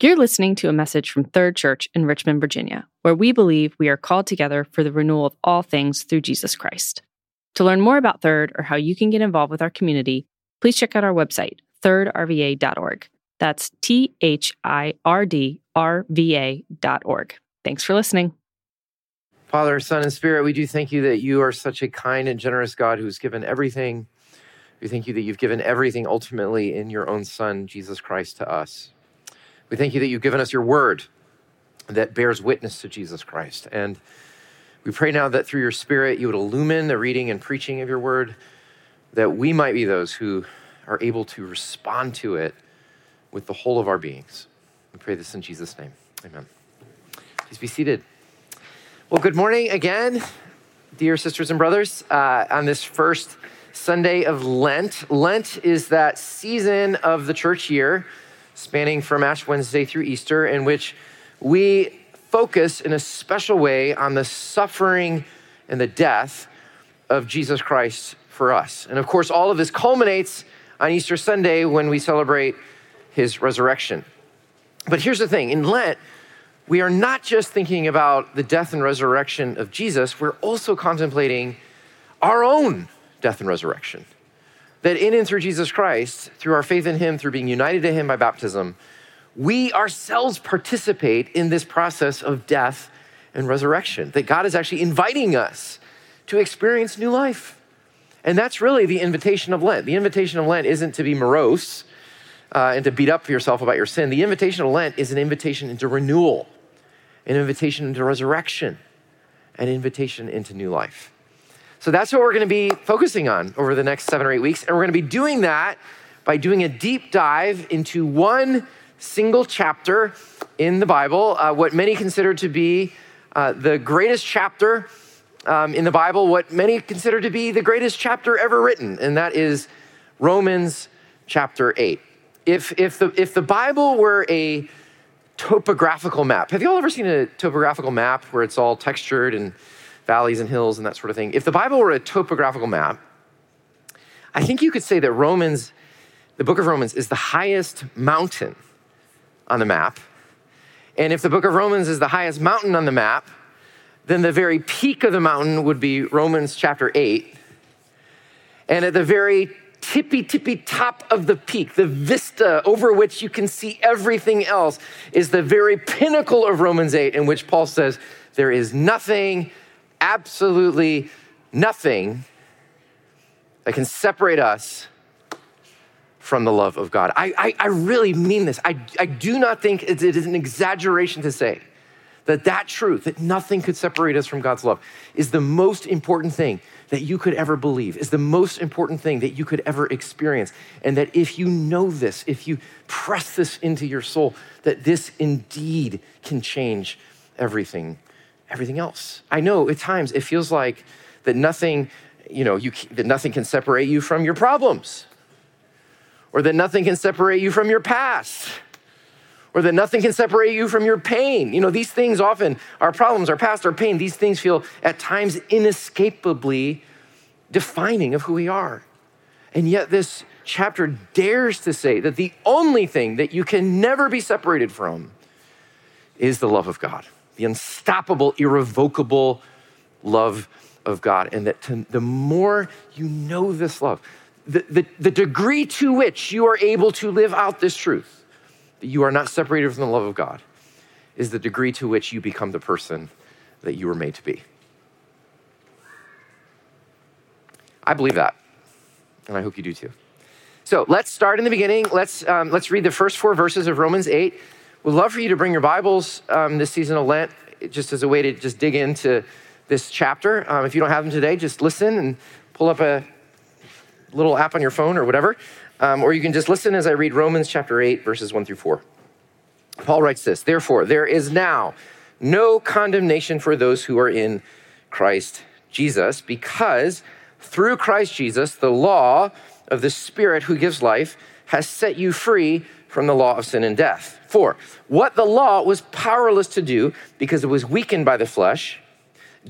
You're listening to a message from Third Church in Richmond, Virginia, where we believe we are called together for the renewal of all things through Jesus Christ. To learn more about Third or how you can get involved with our community, please check out our website, thirdrva.org. That's T H I R D R V A.org. Thanks for listening. Father, Son, and Spirit, we do thank you that you are such a kind and generous God who's given everything. We thank you that you've given everything ultimately in your own Son, Jesus Christ, to us. We thank you that you've given us your word that bears witness to Jesus Christ. And we pray now that through your Spirit, you would illumine the reading and preaching of your word, that we might be those who are able to respond to it with the whole of our beings. We pray this in Jesus' name. Amen. Please be seated. Well, good morning again, dear sisters and brothers, uh, on this first Sunday of Lent. Lent is that season of the church year spanning from Ash Wednesday through Easter, in which we focus in a special way on the suffering and the death of Jesus Christ for us. And of course, all of this culminates on Easter Sunday when we celebrate his resurrection. But here's the thing in Lent, we are not just thinking about the death and resurrection of Jesus, we're also contemplating our own death and resurrection that in and through Jesus Christ, through our faith in Him, through being united to Him by baptism, we ourselves participate in this process of death and resurrection. That God is actually inviting us to experience new life. And that's really the invitation of Lent. The invitation of Lent isn't to be morose uh, and to beat up for yourself about your sin. The invitation of Lent is an invitation into renewal, an invitation into resurrection, an invitation into new life. So that's what we're going to be focusing on over the next seven or eight weeks. And we're going to be doing that by doing a deep dive into one single chapter in the Bible, uh, what many consider to be uh, the greatest chapter um, in the Bible, what many consider to be the greatest chapter ever written, and that is Romans chapter 8. If, if, the, if the Bible were a topographical map, have you all ever seen a topographical map where it's all textured and valleys and hills and that sort of thing. If the Bible were a topographical map, I think you could say that Romans, the book of Romans, is the highest mountain on the map. And if the book of Romans is the highest mountain on the map, then the very peak of the mountain would be Romans chapter 8. And at the very tippy, tippy top of the peak, the vista over which you can see everything else, is the very pinnacle of Romans 8, in which Paul says, There is nothing absolutely nothing that can separate us from the love of God. I, I, I really mean this. I, I do not think it is an exaggeration to say that that truth, that nothing could separate us from God's love, is the most important thing that you could ever believe, is the most important thing that you could ever experience. And that if you know this, if you press this into your soul, that this indeed can change everything everything else. I know at times it feels like that nothing, you know, you, that nothing can separate you from your problems, or that nothing can separate you from your past, or that nothing can separate you from your pain. You know, these things often, our problems, our past, our pain, these things feel at times inescapably defining of who we are. And yet, this chapter dares to say that the only thing that you can never be separated from is the love of God the unstoppable, irrevocable love of God. And that to, the more you know this love, the, the, the degree to which you are able to live out this truth, that you are not separated from the love of God, is the degree to which you become the person that you were made to be. I believe that, and I hope you do too. So let's start in the beginning. Let's, um, let's read the first four verses of Romans 8. We'd love for you to bring your Bibles um, this season of Lent, just as a way to just dig into this chapter. Um, if you don't have them today, just listen and pull up a little app on your phone or whatever. Um, or you can just listen as I read Romans chapter 8, verses 1 through 4. Paul writes this Therefore, there is now no condemnation for those who are in Christ Jesus, because through Christ Jesus, the law of the Spirit who gives life has set you free from the law of sin and death. Four, what the law was powerless to do because it was weakened by the flesh,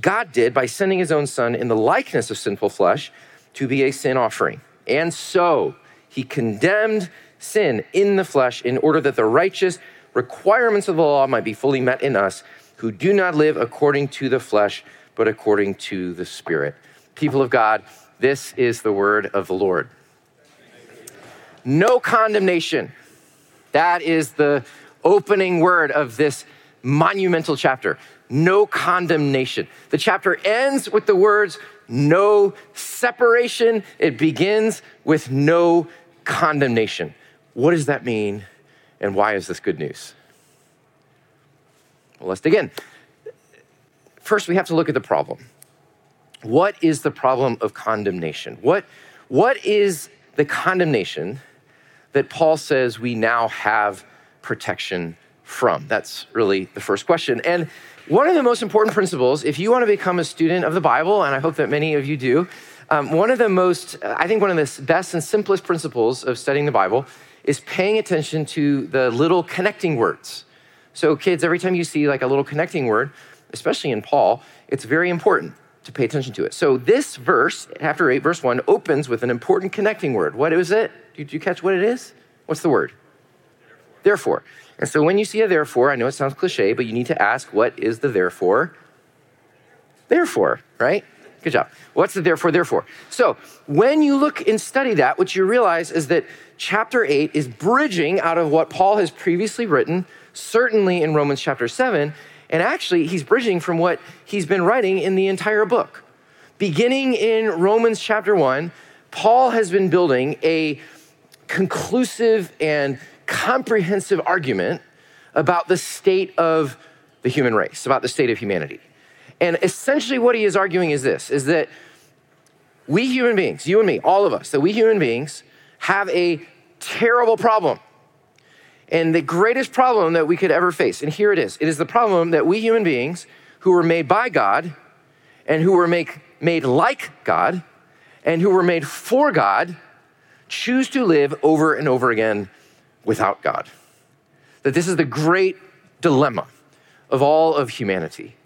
God did by sending his own son in the likeness of sinful flesh to be a sin offering. And so he condemned sin in the flesh in order that the righteous requirements of the law might be fully met in us who do not live according to the flesh, but according to the Spirit. People of God, this is the word of the Lord. No condemnation. That is the opening word of this monumental chapter. No condemnation. The chapter ends with the words, no separation. It begins with no condemnation. What does that mean, and why is this good news? Well, let's dig in. First, we have to look at the problem. What is the problem of condemnation? What, what is the condemnation that Paul says we now have protection from? That's really the first question. And one of the most important principles, if you want to become a student of the Bible, and I hope that many of you do, um, one of the most, I think, one of the best and simplest principles of studying the Bible is paying attention to the little connecting words. So, kids, every time you see like a little connecting word, especially in Paul, it's very important to pay attention to it. So, this verse, chapter 8, verse 1, opens with an important connecting word. What is it? Did you catch what it is? What's the word? Therefore. therefore. And so, when you see a therefore, I know it sounds cliche, but you need to ask, what is the therefore? Therefore, right? Good job. What's the therefore, therefore? So, when you look and study that, what you realize is that chapter 8 is bridging out of what Paul has previously written certainly in Romans chapter 7. And actually, he's bridging from what he's been writing in the entire book. Beginning in Romans chapter 1, Paul has been building a conclusive and comprehensive argument about the state of the human race, about the state of humanity. And essentially what he is arguing is this is that we human beings, you and me, all of us, that we human beings have a terrible problem and the greatest problem that we could ever face, and here it is it is the problem that we human beings who were made by God and who were make, made like God and who were made for God choose to live over and over again without God. That this is the great dilemma of all of humanity.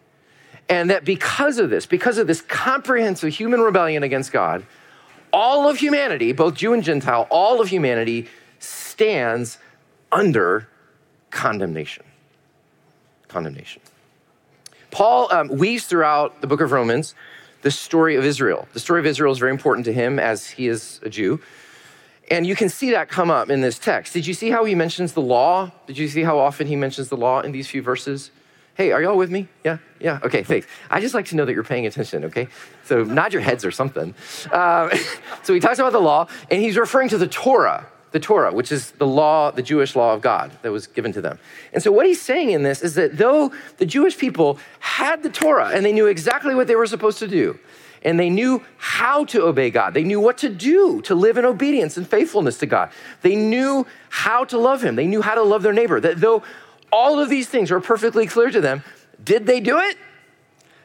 And that because of this, because of this comprehensive human rebellion against God, all of humanity, both Jew and Gentile, all of humanity stands under condemnation. Condemnation. Paul um, weaves throughout the book of Romans the story of Israel. The story of Israel is very important to him as he is a Jew. And you can see that come up in this text. Did you see how he mentions the law? Did you see how often he mentions the law in these few verses? Hey, are y'all with me? Yeah, yeah. Okay, thanks. I just like to know that you're paying attention. Okay, so nod your heads or something. Um, so he talks about the law, and he's referring to the Torah, the Torah, which is the law, the Jewish law of God that was given to them. And so, what he's saying in this is that though the Jewish people had the Torah and they knew exactly what they were supposed to do, and they knew how to obey God, they knew what to do to live in obedience and faithfulness to God, they knew how to love Him, they knew how to love their neighbor. That though all of these things were perfectly clear to them, did they do it?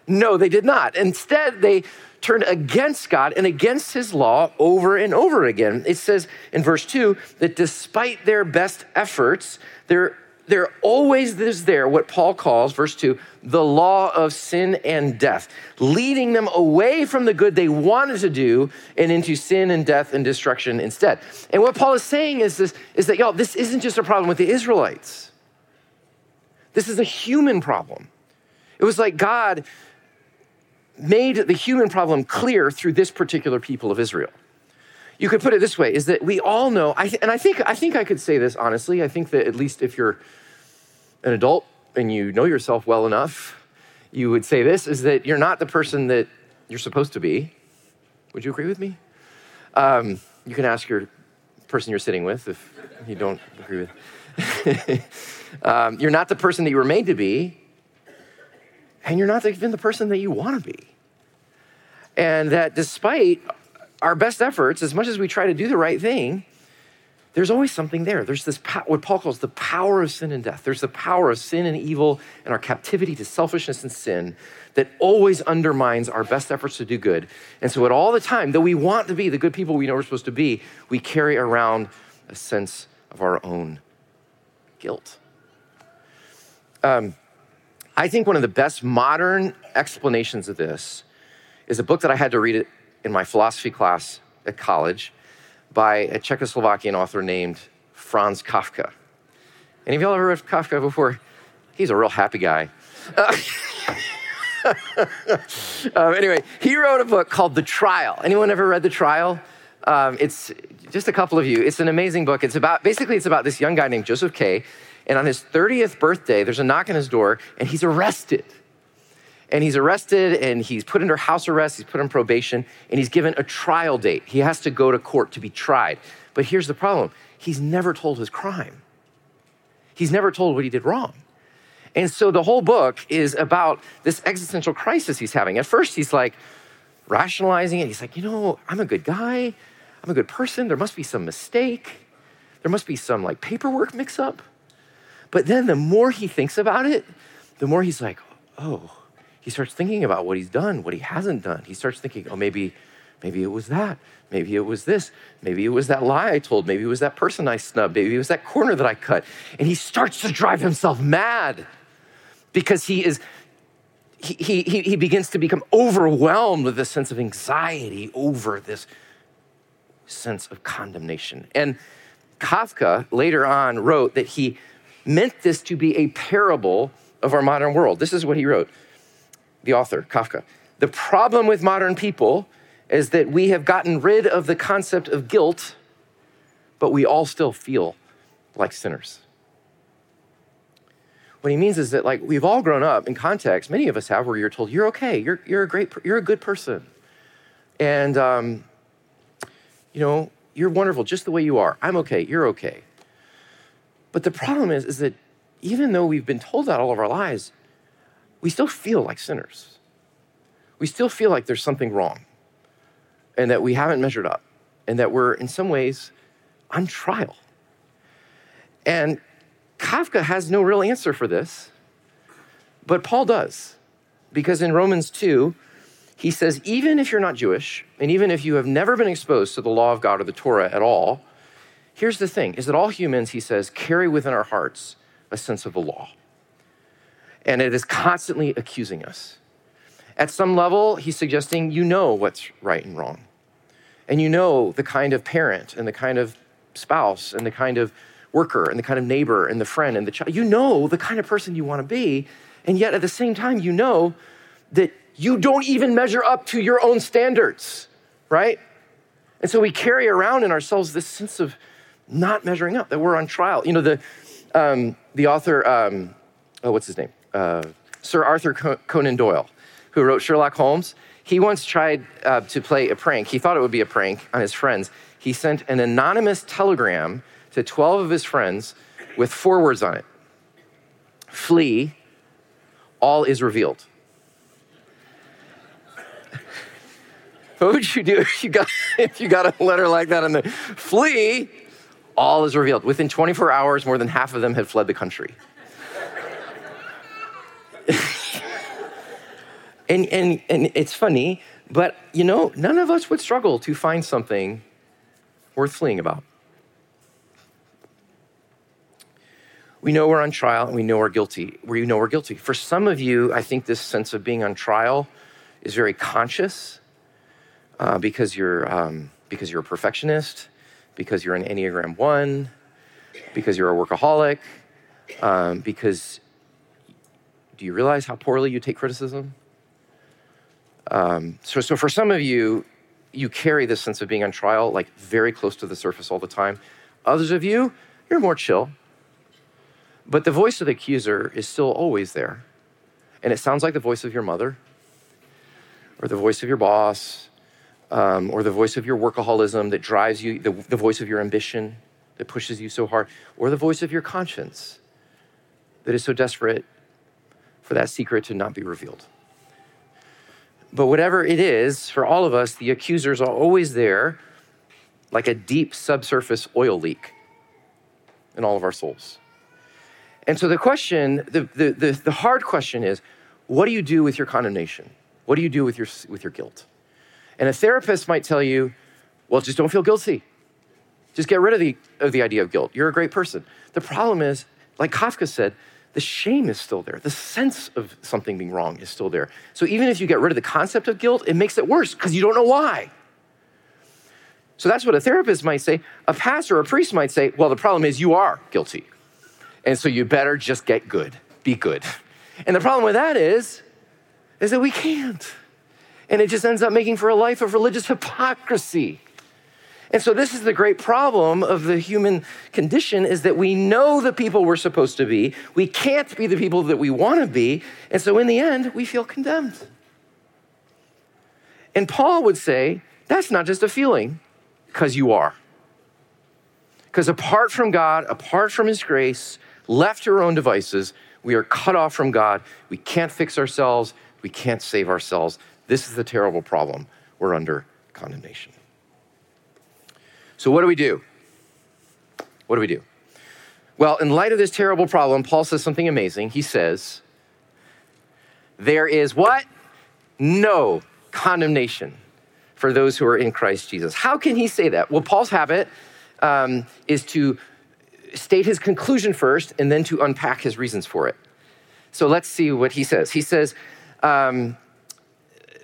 No, they did not. Instead, they turned against God and against his law over and over again. It says in verse 2 that despite their best efforts, there, there always is there what Paul calls, verse 2, the law of sin and death, leading them away from the good they wanted to do and into sin and death and destruction instead. And what Paul is saying is this is that y'all, this isn't just a problem with the Israelites. This is a human problem. It was like God made the human problem clear through this particular people of Israel. You could put it this way is that we all know, I th- and I think, I think I could say this honestly. I think that at least if you're an adult and you know yourself well enough, you would say this is that you're not the person that you're supposed to be. Would you agree with me? Um, you can ask your person you're sitting with if you don't agree with. um, you're not the person that you were made to be and you're not even the person that you want to be. And that despite our best efforts, as much as we try to do the right thing, there's always something there. There's this, what Paul calls the power of sin and death. There's the power of sin and evil and our captivity to selfishness and sin that always undermines our best efforts to do good. And so, at all the time, though we want to be the good people we know we're supposed to be, we carry around a sense of our own guilt. Um, I think one of the best modern explanations of this is a book that I had to read in my philosophy class at college by a Czechoslovakian author named Franz Kafka. Any of y'all ever read Kafka before? He's a real happy guy. Uh, um, anyway, he wrote a book called The Trial. Anyone ever read The Trial? Um, it's just a couple of you. It's an amazing book. It's about basically it's about this young guy named Joseph K. And on his 30th birthday, there's a knock on his door, and he's arrested. And he's arrested, and he's put under house arrest. He's put on probation, and he's given a trial date. He has to go to court to be tried. But here's the problem: he's never told his crime. He's never told what he did wrong. And so the whole book is about this existential crisis he's having. At first, he's like rationalizing it. He's like, you know, I'm a good guy. I'm a good person. There must be some mistake. There must be some like paperwork mix up. But then the more he thinks about it, the more he's like, oh, he starts thinking about what he's done, what he hasn't done. He starts thinking, oh, maybe, maybe it was that. Maybe it was this. Maybe it was that lie I told. Maybe it was that person I snubbed. Maybe it was that corner that I cut. And he starts to drive himself mad because he is he, he, he begins to become overwhelmed with this sense of anxiety over this sense of condemnation. And Kafka later on wrote that he meant this to be a parable of our modern world. This is what he wrote, the author, Kafka. The problem with modern people is that we have gotten rid of the concept of guilt, but we all still feel like sinners. What he means is that like we've all grown up in context, many of us have, where you're told you're okay, you're you're a great, you're a good person, and um, you know you're wonderful just the way you are. I'm okay, you're okay. But the problem is, is that even though we've been told that all of our lives, we still feel like sinners. We still feel like there's something wrong, and that we haven't measured up, and that we're in some ways on trial. And Kafka has no real answer for this, but Paul does. Because in Romans 2, he says, even if you're not Jewish, and even if you have never been exposed to the law of God or the Torah at all, here's the thing is that all humans, he says, carry within our hearts a sense of the law. And it is constantly accusing us. At some level, he's suggesting you know what's right and wrong. And you know the kind of parent and the kind of spouse and the kind of worker and the kind of neighbor and the friend and the child. You know the kind of person you want to be. And yet at the same time, you know that you don't even measure up to your own standards, right? And so we carry around in ourselves this sense of not measuring up, that we're on trial. You know, the, um, the author, um, oh, what's his name? Uh, Sir Arthur Conan Doyle, who wrote Sherlock Holmes. He once tried uh, to play a prank. He thought it would be a prank on his friends. He sent an anonymous telegram to 12 of his friends with four words on it Flee, all is revealed. what would you do if you got, if you got a letter like that on the flee, all is revealed? Within 24 hours, more than half of them had fled the country. and, and, and it's funny, but you know, none of us would struggle to find something worth fleeing about. we know we're on trial and we know we're guilty. We know we're guilty. For some of you, I think this sense of being on trial is very conscious uh, because you're um, because you're a perfectionist, because you're an Enneagram One, because you're a workaholic, um, because do you realize how poorly you take criticism? Um, so, so for some of you, you carry this sense of being on trial like very close to the surface all the time. Others of you, you're more chill. But the voice of the accuser is still always there. And it sounds like the voice of your mother, or the voice of your boss, um, or the voice of your workaholism that drives you, the, the voice of your ambition that pushes you so hard, or the voice of your conscience that is so desperate for that secret to not be revealed. But whatever it is, for all of us, the accusers are always there like a deep subsurface oil leak in all of our souls. And so the question, the, the, the, the, hard question is, what do you do with your condemnation? What do you do with your, with your guilt? And a therapist might tell you, well, just don't feel guilty. Just get rid of the, of the idea of guilt. You're a great person. The problem is, like Kafka said, the shame is still there. The sense of something being wrong is still there. So even if you get rid of the concept of guilt, it makes it worse because you don't know why. So that's what a therapist might say. A pastor or a priest might say, well, the problem is you are guilty. And so you better just get good, be good. And the problem with that is, is that we can't. And it just ends up making for a life of religious hypocrisy. And so this is the great problem of the human condition is that we know the people we're supposed to be. We can't be the people that we want to be. And so in the end, we feel condemned. And Paul would say, that's not just a feeling, because you are. Because apart from God, apart from his grace, left to our own devices, we are cut off from God. We can't fix ourselves. We can't save ourselves. This is the terrible problem. We're under condemnation. So, what do we do? What do we do? Well, in light of this terrible problem, Paul says something amazing. He says, There is what? No condemnation for those who are in Christ Jesus. How can he say that? Well, Paul's habit um, is to state his conclusion first and then to unpack his reasons for it. So let's see what he says. He says, um,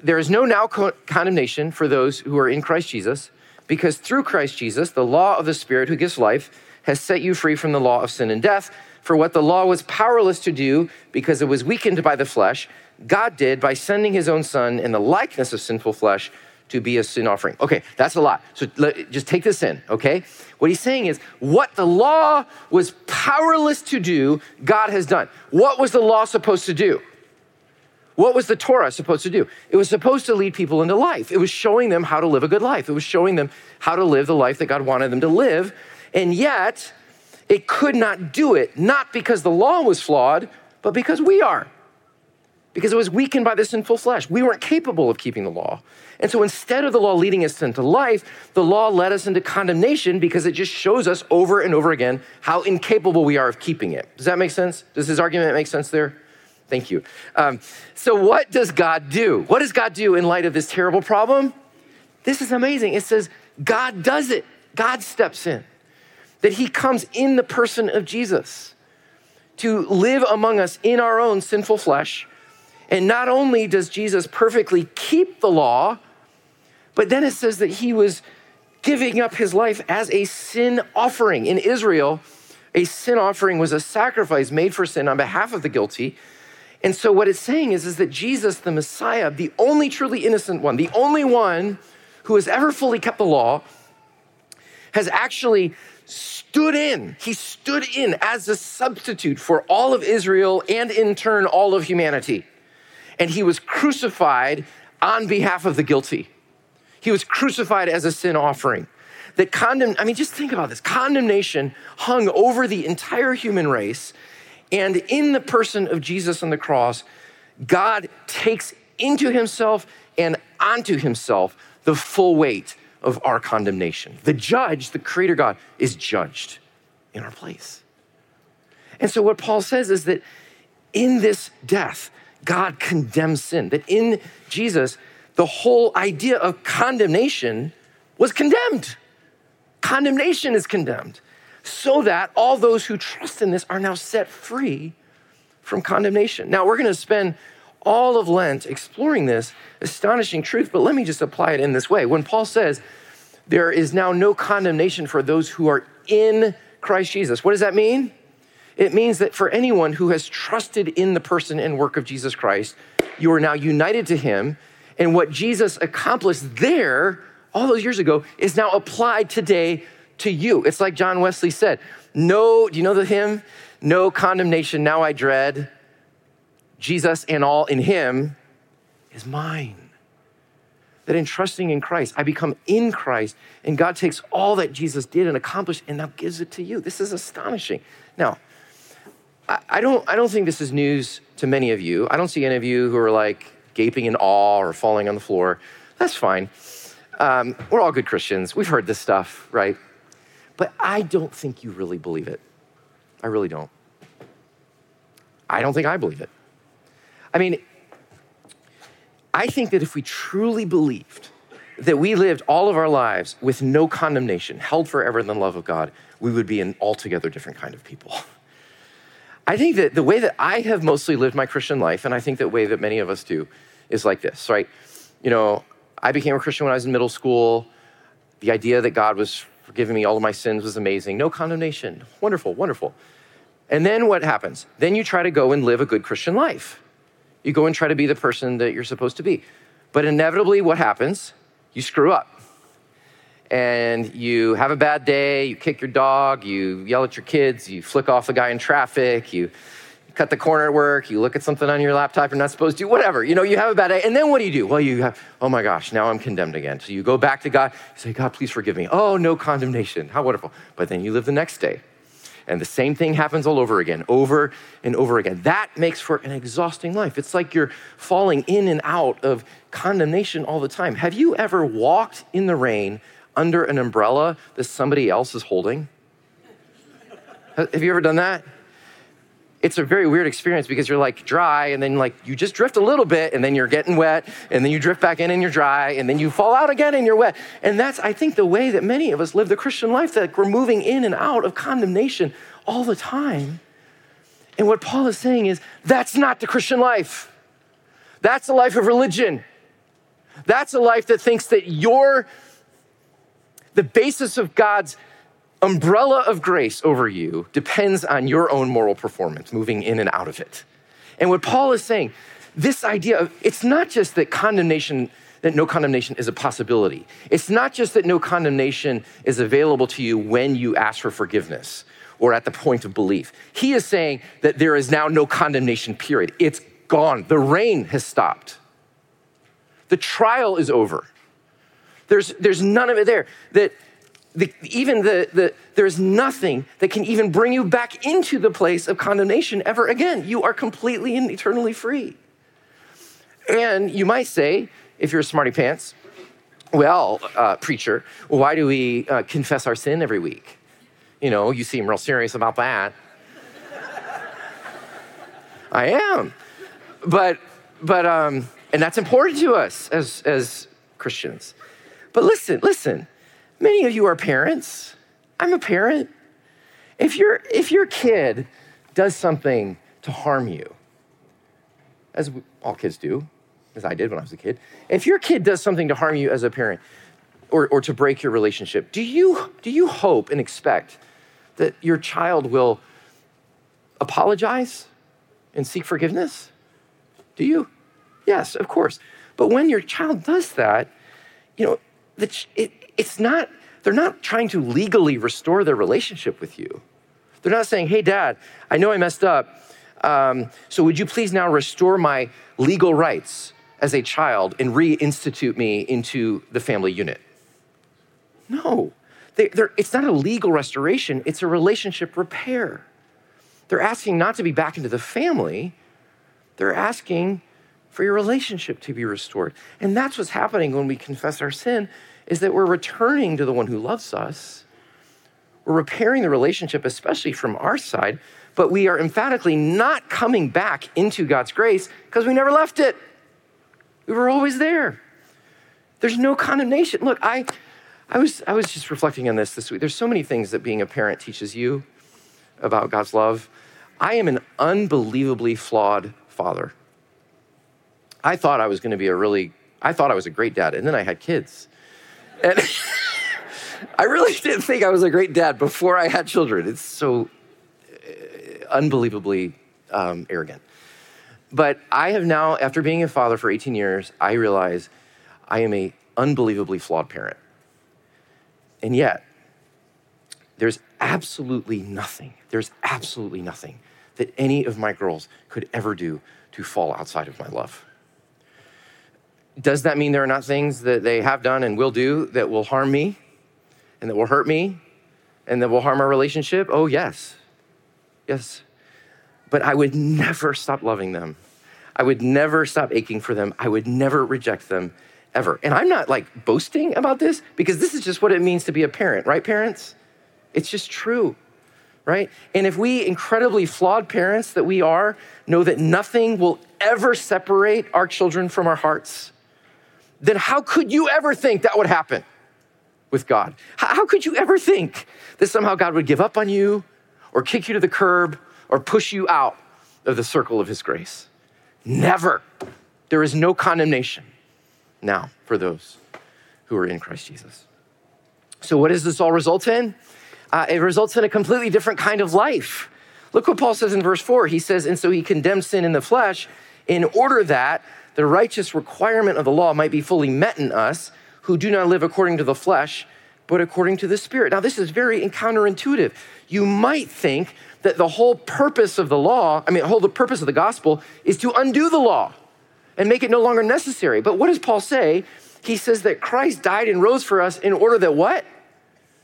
There is no now co- condemnation for those who are in Christ Jesus, because through Christ Jesus, the law of the Spirit who gives life has set you free from the law of sin and death. For what the law was powerless to do because it was weakened by the flesh, God did by sending his own Son in the likeness of sinful flesh to be a sin offering. Okay, that's a lot. So let, just take this in, okay? What he's saying is what the law was powerless to do, God has done. What was the law supposed to do? What was the Torah supposed to do? It was supposed to lead people into life. It was showing them how to live a good life. It was showing them how to live the life that God wanted them to live. And yet, it could not do it, not because the law was flawed, but because we are. Because it was weakened by the sinful flesh. We weren't capable of keeping the law. And so instead of the law leading us into life, the law led us into condemnation because it just shows us over and over again how incapable we are of keeping it. Does that make sense? Does his argument make sense there? Thank you. Um, so, what does God do? What does God do in light of this terrible problem? This is amazing. It says God does it, God steps in, that he comes in the person of Jesus to live among us in our own sinful flesh. And not only does Jesus perfectly keep the law, but then it says that he was giving up his life as a sin offering. In Israel, a sin offering was a sacrifice made for sin on behalf of the guilty. And so what it's saying is, is that Jesus, the Messiah, the only truly innocent one, the only one who has ever fully kept the law, has actually stood in. He stood in as a substitute for all of Israel and in turn all of humanity. And he was crucified on behalf of the guilty. He was crucified as a sin offering. That condemn, I mean, just think about this condemnation hung over the entire human race. And in the person of Jesus on the cross, God takes into himself and onto himself the full weight of our condemnation. The judge, the creator God, is judged in our place. And so, what Paul says is that in this death, God condemns sin, that in Jesus, the whole idea of condemnation was condemned. Condemnation is condemned, so that all those who trust in this are now set free from condemnation. Now, we're going to spend all of Lent exploring this astonishing truth, but let me just apply it in this way. When Paul says, there is now no condemnation for those who are in Christ Jesus, what does that mean? It means that for anyone who has trusted in the person and work of Jesus Christ, you are now united to him and what Jesus accomplished there all those years ago is now applied today to you. It's like John Wesley said No, do you know the hymn? No condemnation now I dread. Jesus and all in him is mine. That in trusting in Christ, I become in Christ, and God takes all that Jesus did and accomplished and now gives it to you. This is astonishing. Now, I don't, I don't think this is news to many of you. I don't see any of you who are like, gaping in awe or falling on the floor. That's fine. Um, we're all good Christians. We've heard this stuff, right? But I don't think you really believe it. I really don't. I don't think I believe it. I mean, I think that if we truly believed that we lived all of our lives with no condemnation, held forever in the love of God, we would be an altogether different kind of people. I think that the way that I have mostly lived my Christian life, and I think that way that many of us do, is like this, right? You know, I became a Christian when I was in middle school. The idea that God was forgiving me all of my sins was amazing. No condemnation. Wonderful, wonderful. And then what happens? Then you try to go and live a good Christian life. You go and try to be the person that you're supposed to be. But inevitably, what happens? You screw up. And you have a bad day, you kick your dog, you yell at your kids, you flick off the guy in traffic, you cut the corner at work, you look at something on your laptop you're not supposed to, whatever. You know, you have a bad day. And then what do you do? Well, you have, oh my gosh, now I'm condemned again. So you go back to God, you say, God, please forgive me. Oh, no condemnation. How wonderful. But then you live the next day. And the same thing happens all over again, over and over again. That makes for an exhausting life. It's like you're falling in and out of condemnation all the time. Have you ever walked in the rain under an umbrella that somebody else is holding? Have you ever done that? It's a very weird experience because you're like dry and then like you just drift a little bit and then you're getting wet and then you drift back in and you're dry and then you fall out again and you're wet. And that's, I think, the way that many of us live the Christian life, that we're moving in and out of condemnation all the time. And what Paul is saying is that's not the Christian life. That's a life of religion. That's a life that thinks that you're the basis of God's umbrella of grace over you depends on your own moral performance, moving in and out of it. And what Paul is saying, this idea of it's not just that condemnation, that no condemnation is a possibility. It's not just that no condemnation is available to you when you ask for forgiveness or at the point of belief. He is saying that there is now no condemnation, period. It's gone. The rain has stopped. The trial is over. There's, there's none of it there. That the, even the, the, there's nothing that can even bring you back into the place of condemnation ever again. You are completely and eternally free. And you might say, if you're a smarty pants, well, uh, preacher, why do we uh, confess our sin every week? You know, you seem real serious about that. I am. But, but, um, and that's important to us as, as Christians. But listen, listen, Many of you are parents. I'm a parent. If, your if your kid does something to harm you, as all kids do, as I did when I was a kid, if your kid does something to harm you as a parent or, or to break your relationship, do you, do you hope and expect that your child will apologize and seek forgiveness? Do you? Yes, of course. But when your child does that, you know, it, it's not, they're not trying to legally restore their relationship with you. They're not saying, hey, dad, I know I messed up. Um, so would you please now restore my legal rights as a child and reinstitute me into the family unit? No. They, it's not a legal restoration, it's a relationship repair. They're asking not to be back into the family, they're asking for your relationship to be restored. And that's what's happening when we confess our sin is that we're returning to the one who loves us. We're repairing the relationship, especially from our side, but we are emphatically not coming back into God's grace because we never left it. We were always there. There's no condemnation. Look, I, I, was, I was just reflecting on this this week. There's so many things that being a parent teaches you about God's love. I am an unbelievably flawed father. I thought I was going to be a really, I thought I was a great dad, and then I had kids. And I really didn't think I was a great dad before I had children. It's so uh, unbelievably um, arrogant. But I have now, after being a father for 18 years, I realize I am a unbelievably flawed parent. And yet, there's absolutely nothing, there's absolutely nothing that any of my girls could ever do to fall outside of my love. Does that mean there are not things that they have done and will do that will harm me and that will hurt me and that will harm our relationship? Oh, yes. Yes. But I would never stop loving them. I would never stop aching for them. I would never reject them ever. And I'm not like boasting about this because this is just what it means to be a parent, right, parents? It's just true, right? And if we incredibly flawed parents that we are know that nothing will ever separate our children from our hearts, then how could you ever think that would happen with God? How could you ever think that somehow God would give up on you or kick you to the curb or push you out of the circle of His grace? Never. There is no condemnation now for those who are in Christ Jesus. So, what does this all result in? Uh, it results in a completely different kind of life. Look what Paul says in verse 4. He says, And so he condemned sin in the flesh in order that the righteous requirement of the law might be fully met in us who do not live according to the flesh, but according to the Spirit. Now, this is very counterintuitive. You might think that the whole purpose of the law, I mean, the whole the purpose of the gospel is to undo the law and make it no longer necessary. But what does Paul say? He says that Christ died and rose for us in order that what?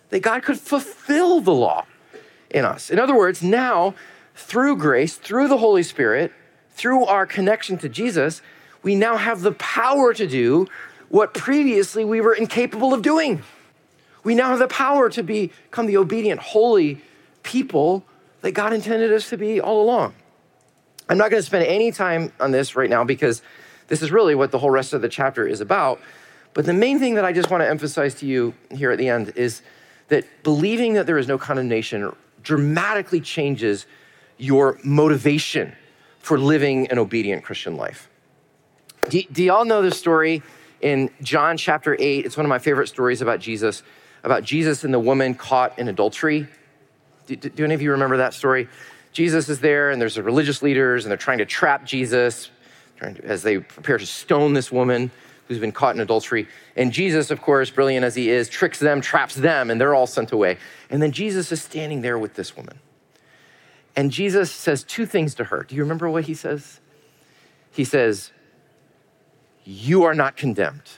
That God could fulfill the law in us. In other words, now, through grace, through the Holy Spirit, through our connection to Jesus, we now have the power to do what previously we were incapable of doing. We now have the power to become the obedient, holy people that God intended us to be all along. I'm not going to spend any time on this right now because this is really what the whole rest of the chapter is about. But the main thing that I just want to emphasize to you here at the end is that believing that there is no condemnation dramatically changes your motivation for living an obedient Christian life. Do, do y'all know the story in John chapter 8? It's one of my favorite stories about Jesus, about Jesus and the woman caught in adultery. Do, do any of you remember that story? Jesus is there, and there's the religious leaders, and they're trying to trap Jesus to, as they prepare to stone this woman who's been caught in adultery. And Jesus, of course, brilliant as he is, tricks them, traps them, and they're all sent away. And then Jesus is standing there with this woman. And Jesus says two things to her. Do you remember what he says? He says, You are not condemned.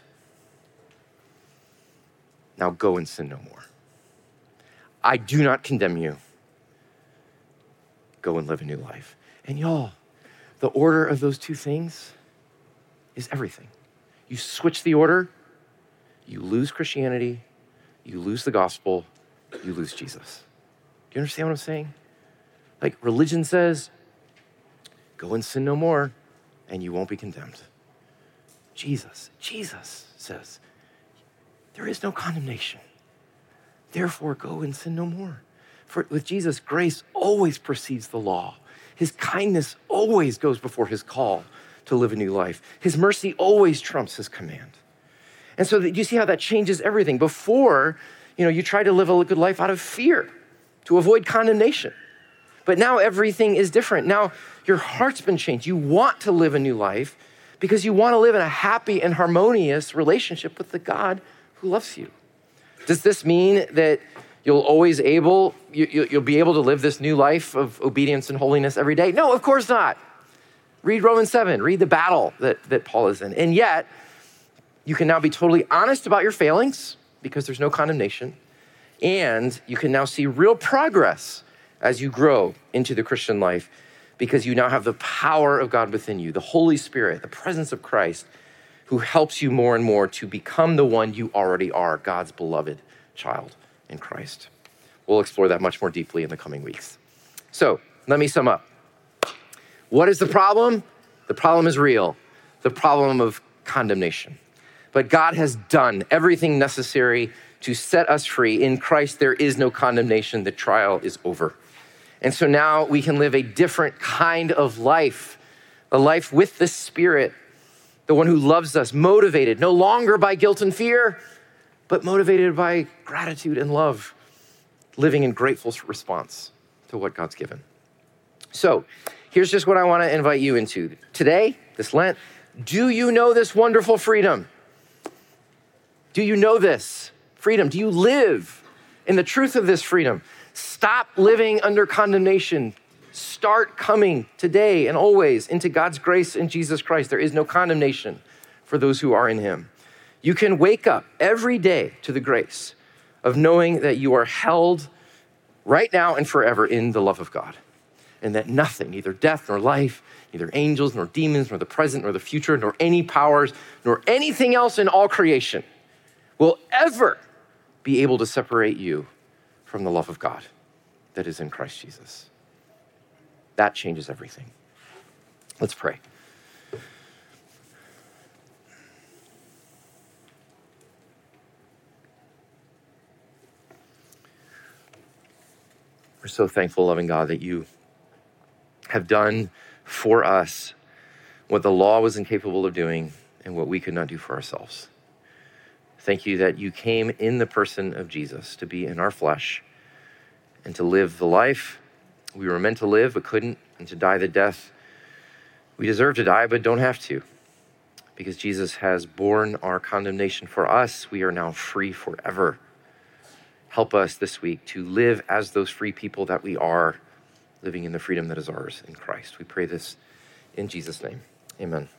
Now go and sin no more. I do not condemn you. Go and live a new life. And y'all, the order of those two things is everything. You switch the order, you lose Christianity, you lose the gospel, you lose Jesus. Do you understand what I'm saying? Like religion says, go and sin no more, and you won't be condemned. Jesus, Jesus says, there is no condemnation. Therefore, go and sin no more. For with Jesus, grace always precedes the law. His kindness always goes before his call to live a new life. His mercy always trumps his command. And so you see how that changes everything. Before, you know, you try to live a good life out of fear to avoid condemnation. But now everything is different. Now your heart's been changed. You want to live a new life because you want to live in a happy and harmonious relationship with the God who loves you. Does this mean that you'll always able you, will be able to live this new life of obedience and holiness every day? No, of course not. Read Romans 7, read the battle that, that Paul is in. And yet, you can now be totally honest about your failings because there's no condemnation. And you can now see real progress as you grow into the Christian life because you now have the power of God within you, the Holy Spirit, the presence of Christ, who helps you more and more to become the one you already are, God's beloved child in Christ. We'll explore that much more deeply in the coming weeks. So let me sum up. What is the problem? The problem is real the problem of condemnation. But God has done everything necessary to set us free. In Christ, there is no condemnation. The trial is over. And so now we can live a different kind of life, a life with the Spirit, the one who loves us, motivated no longer by guilt and fear, but motivated by gratitude and love, living in grateful response to what God's given. So, here's just what I want to invite you into. Today, this Lent, do you know this wonderful freedom? Do you know this freedom? Do you live in the truth of this freedom? Stop living under condemnation. Start coming today and always into God's grace in Jesus Christ. There is no condemnation for those who are in Him. You can wake up every day to the grace of knowing that you are held right now and forever in the love of God and that nothing, neither death nor life, neither angels nor demons, nor the present nor the future, nor any powers, nor anything else in all creation will ever be able to separate you from the love of God that is in Christ Jesus. That changes everything. Let's pray. We're so thankful, loving God, that you have done for us what the law was incapable of doing and what we could not do for ourselves. Thank you that you came in the person of Jesus to be in our flesh and to live the life We were meant to live but couldn't, and to die the death we deserve to die but don't have to. Because Jesus has borne our condemnation for us, we are now free forever. Help us this week to live as those free people that we are, living in the freedom that is ours in Christ. We pray this in Jesus' name. Amen.